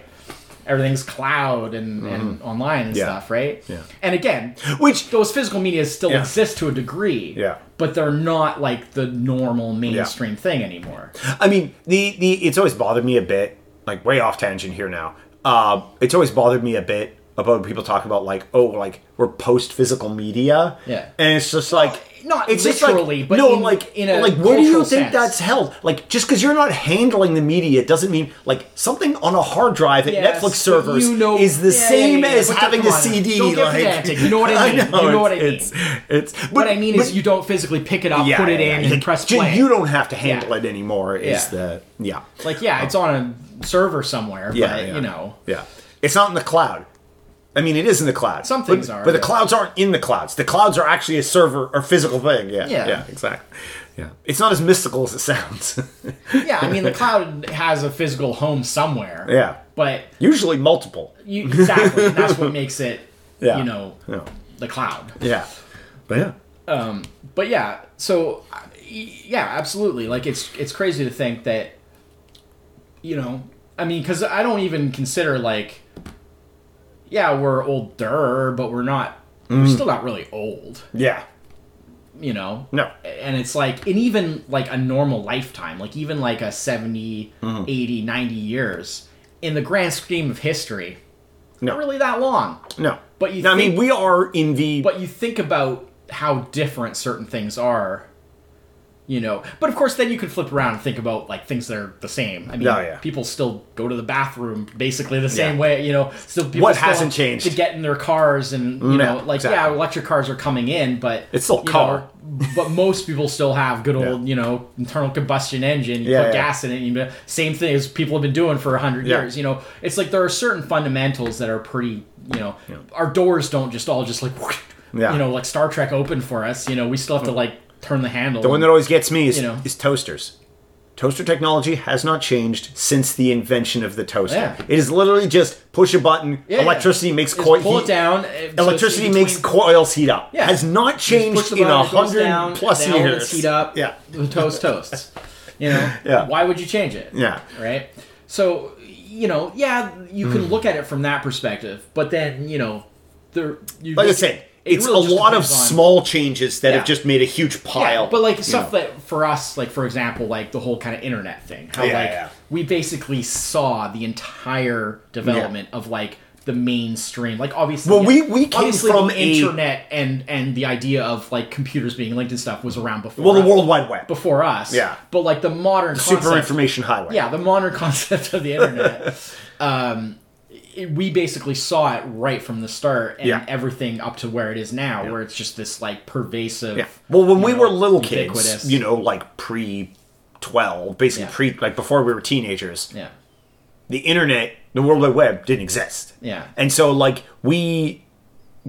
Everything's cloud and, and online and Mm-hmm. Yeah. stuff right Yeah. and again Which those physical media still Yeah. exist to a degree Yeah. but they're not like the normal mainstream thing anymore I mean, the the it's always bothered me a bit, like way off tangent here now. Uh, it's always bothered me a bit about people talking about like, oh, like we're post physical media. Yeah. and it's just like not it's literally, like, but no, in- like in a like where do you think sense. that's held? Like just because you're not handling the media doesn't mean like something on a hard drive at Yes, Netflix servers you know- is the yeah, same yeah, yeah, as but having a on, CD. don't get like, pedantic, you [laughs] know what I mean, you know what I mean. It's, it's but what I mean is you don't physically pick it up, put it in, and Like, press play. You don't have to handle it anymore. Is the yeah. like yeah, it's on a server somewhere, Yeah, but yeah. you know, Yeah. It's not in the cloud. I mean, it is in the cloud. Some but- things are, But the clouds aren't in the clouds. The clouds are actually a server or physical thing. Yeah. Yeah. Yeah, exactly. Yeah. It's not as mystical as it sounds. [laughs] yeah. I mean, the cloud has a physical home somewhere. yeah. but Usually multiple. you exactly and that's what [laughs] makes it, Yeah. you know, Yeah. the cloud. Yeah. But yeah. Um, But yeah, so yeah, absolutely. Like it's it's crazy to think that, you know, I mean, because I don't even consider like, yeah, we're older, but we're not. Mm. We're still not really old. Yeah. you know No. and it's like and even like a normal lifetime like even like a 70 Mm-hmm. 80 90 years in the grand scheme of history No. not really that long No. But you No, I mean, we are in the. but you think about how different certain things are you know but of course then you can flip around and think about like things that are the same i mean Oh, yeah. people still go to the bathroom basically the same Yeah. way you know still people What still hasn't have changed? to get in their cars and you know like exactly. yeah electric cars are coming in but It's still car. know, [laughs] but most people still have good old Yeah. you know internal combustion engine you Yeah, put gas in it you know, same thing as people have been doing for 100 Yeah. years you know it's like there are certain fundamentals that are pretty you know our doors don't just all just like [laughs] Yeah. you know like star trek open for us you know we still have to mm-hmm. like turn the handle The one that always gets me is, You know. is toasters. Toaster technology has not changed since the invention of the toaster. Yeah. It is literally just push a button, Yeah, electricity yeah. makes Just coil pull it heat- down uh, so Electricity makes between- coils heat up. Yeah. Has not changed in a it hundred plus years. heat up Yeah. the toast toasts [laughs] you know Yeah. why would you change it Yeah. right so you know yeah you can look at it from that perspective but then you know there you Like I said, it it's really a lot of on- small changes that Yeah. have just made a huge pile. Yeah, but like stuff know. that for us, like for example, like the whole kind of internet thing. How Yeah, like yeah. we basically saw the entire development of like the mainstream. Like obviously, Well, we- we came from the a- internet and and the idea of like computers being linked and stuff was around before. well, the us- World Wide Web, before us. Yeah. but like the modern super concept- information highway. yeah, the modern [laughs] concept of the internet. um, it- we basically saw it right from the start, and Yeah. everything up to where it is now, where it's just this like pervasive. Yeah. Well, when we know, were little ubiquitous. kids, you know, like pre twelve, basically Yeah. pre like before we were teenagers, Yeah, the internet, the World Wide Web didn't exist. yeah. And so like we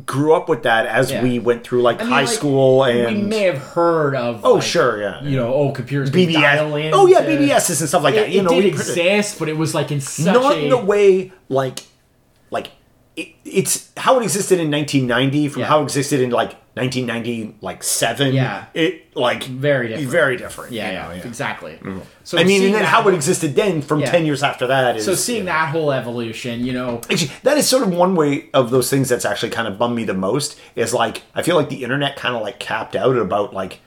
grew up with that as Yeah. we went through like I mean, high like, school and we may have heard of. Oh, like, sure, yeah. You know, oh, computers can dial in. BBS. Oh yeah, BBSs and stuff like It, that. You it know, did we exist, but it was like in such not a in the way like like it, it's how it existed in 1990 from Yeah. how it existed in like 1990 like 7 Yeah. it like Very different. very different yeah, you yeah, know, exactly. Mm-hmm. So i mean and then how it existed then from Yeah. 10 years after that is So seeing you know. that whole evolution, you know, Actually, that is sort of one way of those things that's actually kind of bummed me the most is like I feel like the internet kind of like capped out at about like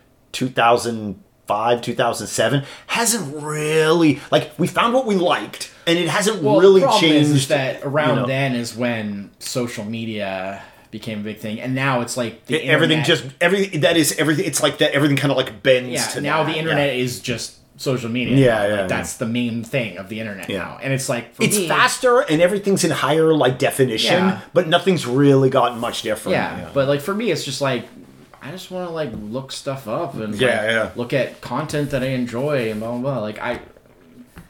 2005, 2007 hasn't really like we found what we liked and it hasn't well, really changed is, that around you know. then is when social media became a big thing, and now it's like the everything just everything that is everything it's like that everything kind of like bends yeah. to Now that, the internet yeah. is just social media. Yeah, yeah, Like, that's the main thing of the internet Yeah. now, and it's like it's me, faster and everything's in higher like definition Yeah. but nothing's really gotten much different Yeah, but like for me, it's just like I just want to like look stuff up and Yeah, like, yeah. look at content that I enjoy and blah blah. blah. Like I,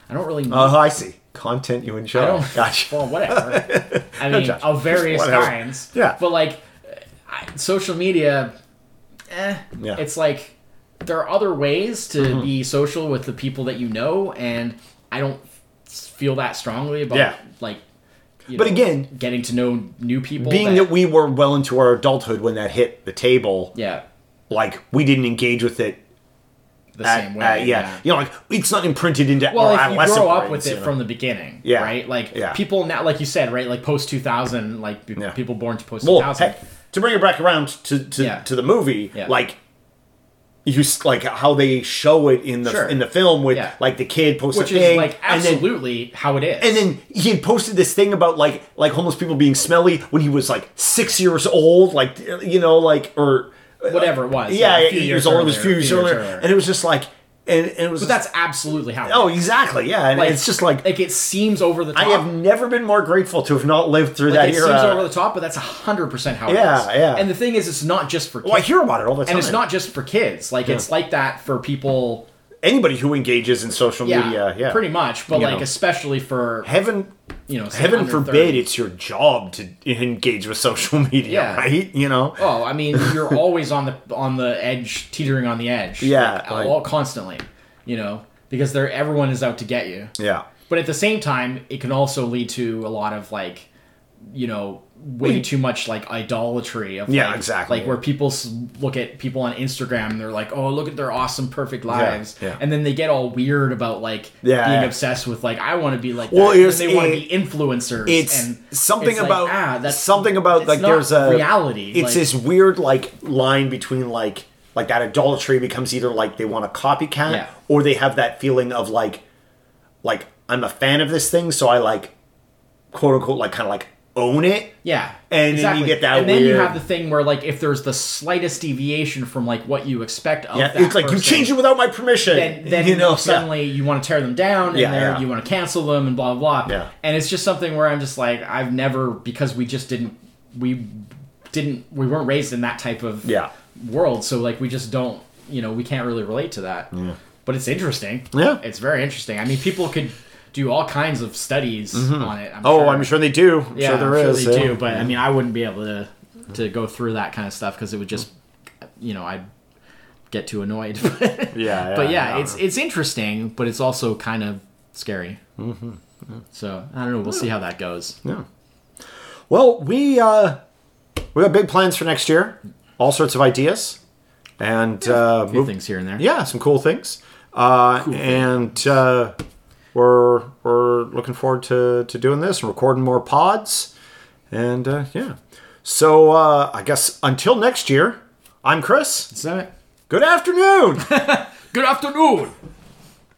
I don't really. oh i see content you enjoy I don't. gotcha [laughs] Well, whatever. I mean, judge. of various kinds. Yeah. But like, I, social media, eh. Yeah. It's like there are other ways to Mm-hmm. be social with the people that you know, and I don't feel that strongly about Yeah. like. You But know, again, getting to know new people. being that we were well into our adulthood when that hit the table yeah, like we didn't engage with it the at, same way. at- yeah. you know like it's not imprinted into well our if you grow up brains, with you it know. from the beginning Yeah. right like Yeah. people now like you said right like post 2000 like Yeah. people born to post 2000 heck, to bring it back around to to, Yeah. to the movie Yeah. like you like how they show it in the Sure. in the film with Yeah. like the kid posts which a thing is like and then absolutely how it is and then he had posted this thing about like like homeless people being smelly when he was like six years old like you know like or whatever it was yeah, a few years old it was a few earlier, years earlier and it was just like and, and it was but that's absolutely how it oh exactly yeah and like it's just like like it seems over the top I have never been more grateful to have not lived through like that it era. seems over the top but that's 100% how it is Yeah, yeah. and the thing is it's not just for kids well, I hear about it all the time. and it's not just for kids like it's like that for people anybody who engages in social yeah, media. Yeah, pretty much but You like know. especially for Heaven, you know heaven forbid it's your job to engage with social [laughs] media, Yeah. right? You know. Oh, I mean, you're [laughs] always on the on the edge, teetering on the edge. Yeah, like, like- all constantly. You know, because they're everyone is out to get you. Yeah. But at the same time, it can also lead to a lot of like, you know, way too much like idolatry of Yeah, like, exactly, like where people look at people on Instagram and they're like, oh, look at their awesome, perfect lives, yeah. and then they get all weird about like Yeah, being yeah. obsessed with like I want to be like Well, that. they want to be influencers. It's and something it's like, about ah, that's something about like there's a reality. It's like- this weird like line between like like that idolatry becomes either like they want a copycat Yeah. or they have that feeling of like like I'm a fan of this thing, so I like quote unquote like kind of like own it. Yeah. And then you get that And then you have the thing where like if there's the slightest deviation from like what you expect of Yeah, it's like you person, changed it without my permission. then, [laughs] then you know, suddenly you want to tear them down and Yeah, then yeah. you want to cancel them and blah blah blah. Yeah. And it's just something where I'm just like I've never because we just didn't we didn't we weren't raised in that type of Yeah. world so like we just don't you know we can't really relate to that. But it's interesting. Yeah. It's very interesting. I mean people could do all kinds of studies on it. I'm Oh, sure. I'm sure they do. I'm Yeah, sure there I'm is. sure they yeah. do, but I mean, I wouldn't be able to to go through that kind of stuff because it would just, you know, I'd get too annoyed. [laughs] yeah, yeah, but yeah, yeah. it's it's interesting, but it's also kind of scary. Mm-hmm. So I don't know. We'll see how that goes. Yeah. Well, we uh, we got big plans for next year. All sorts of ideas, and uh, A few move- things here and there. yeah, some cool things. Uh, and uh, we're we're looking forward to to doing this and recording more pods. And uh, yeah, so uh, I guess until next year, I'm Chris. Is that it? Good afternoon. [laughs] Good afternoon.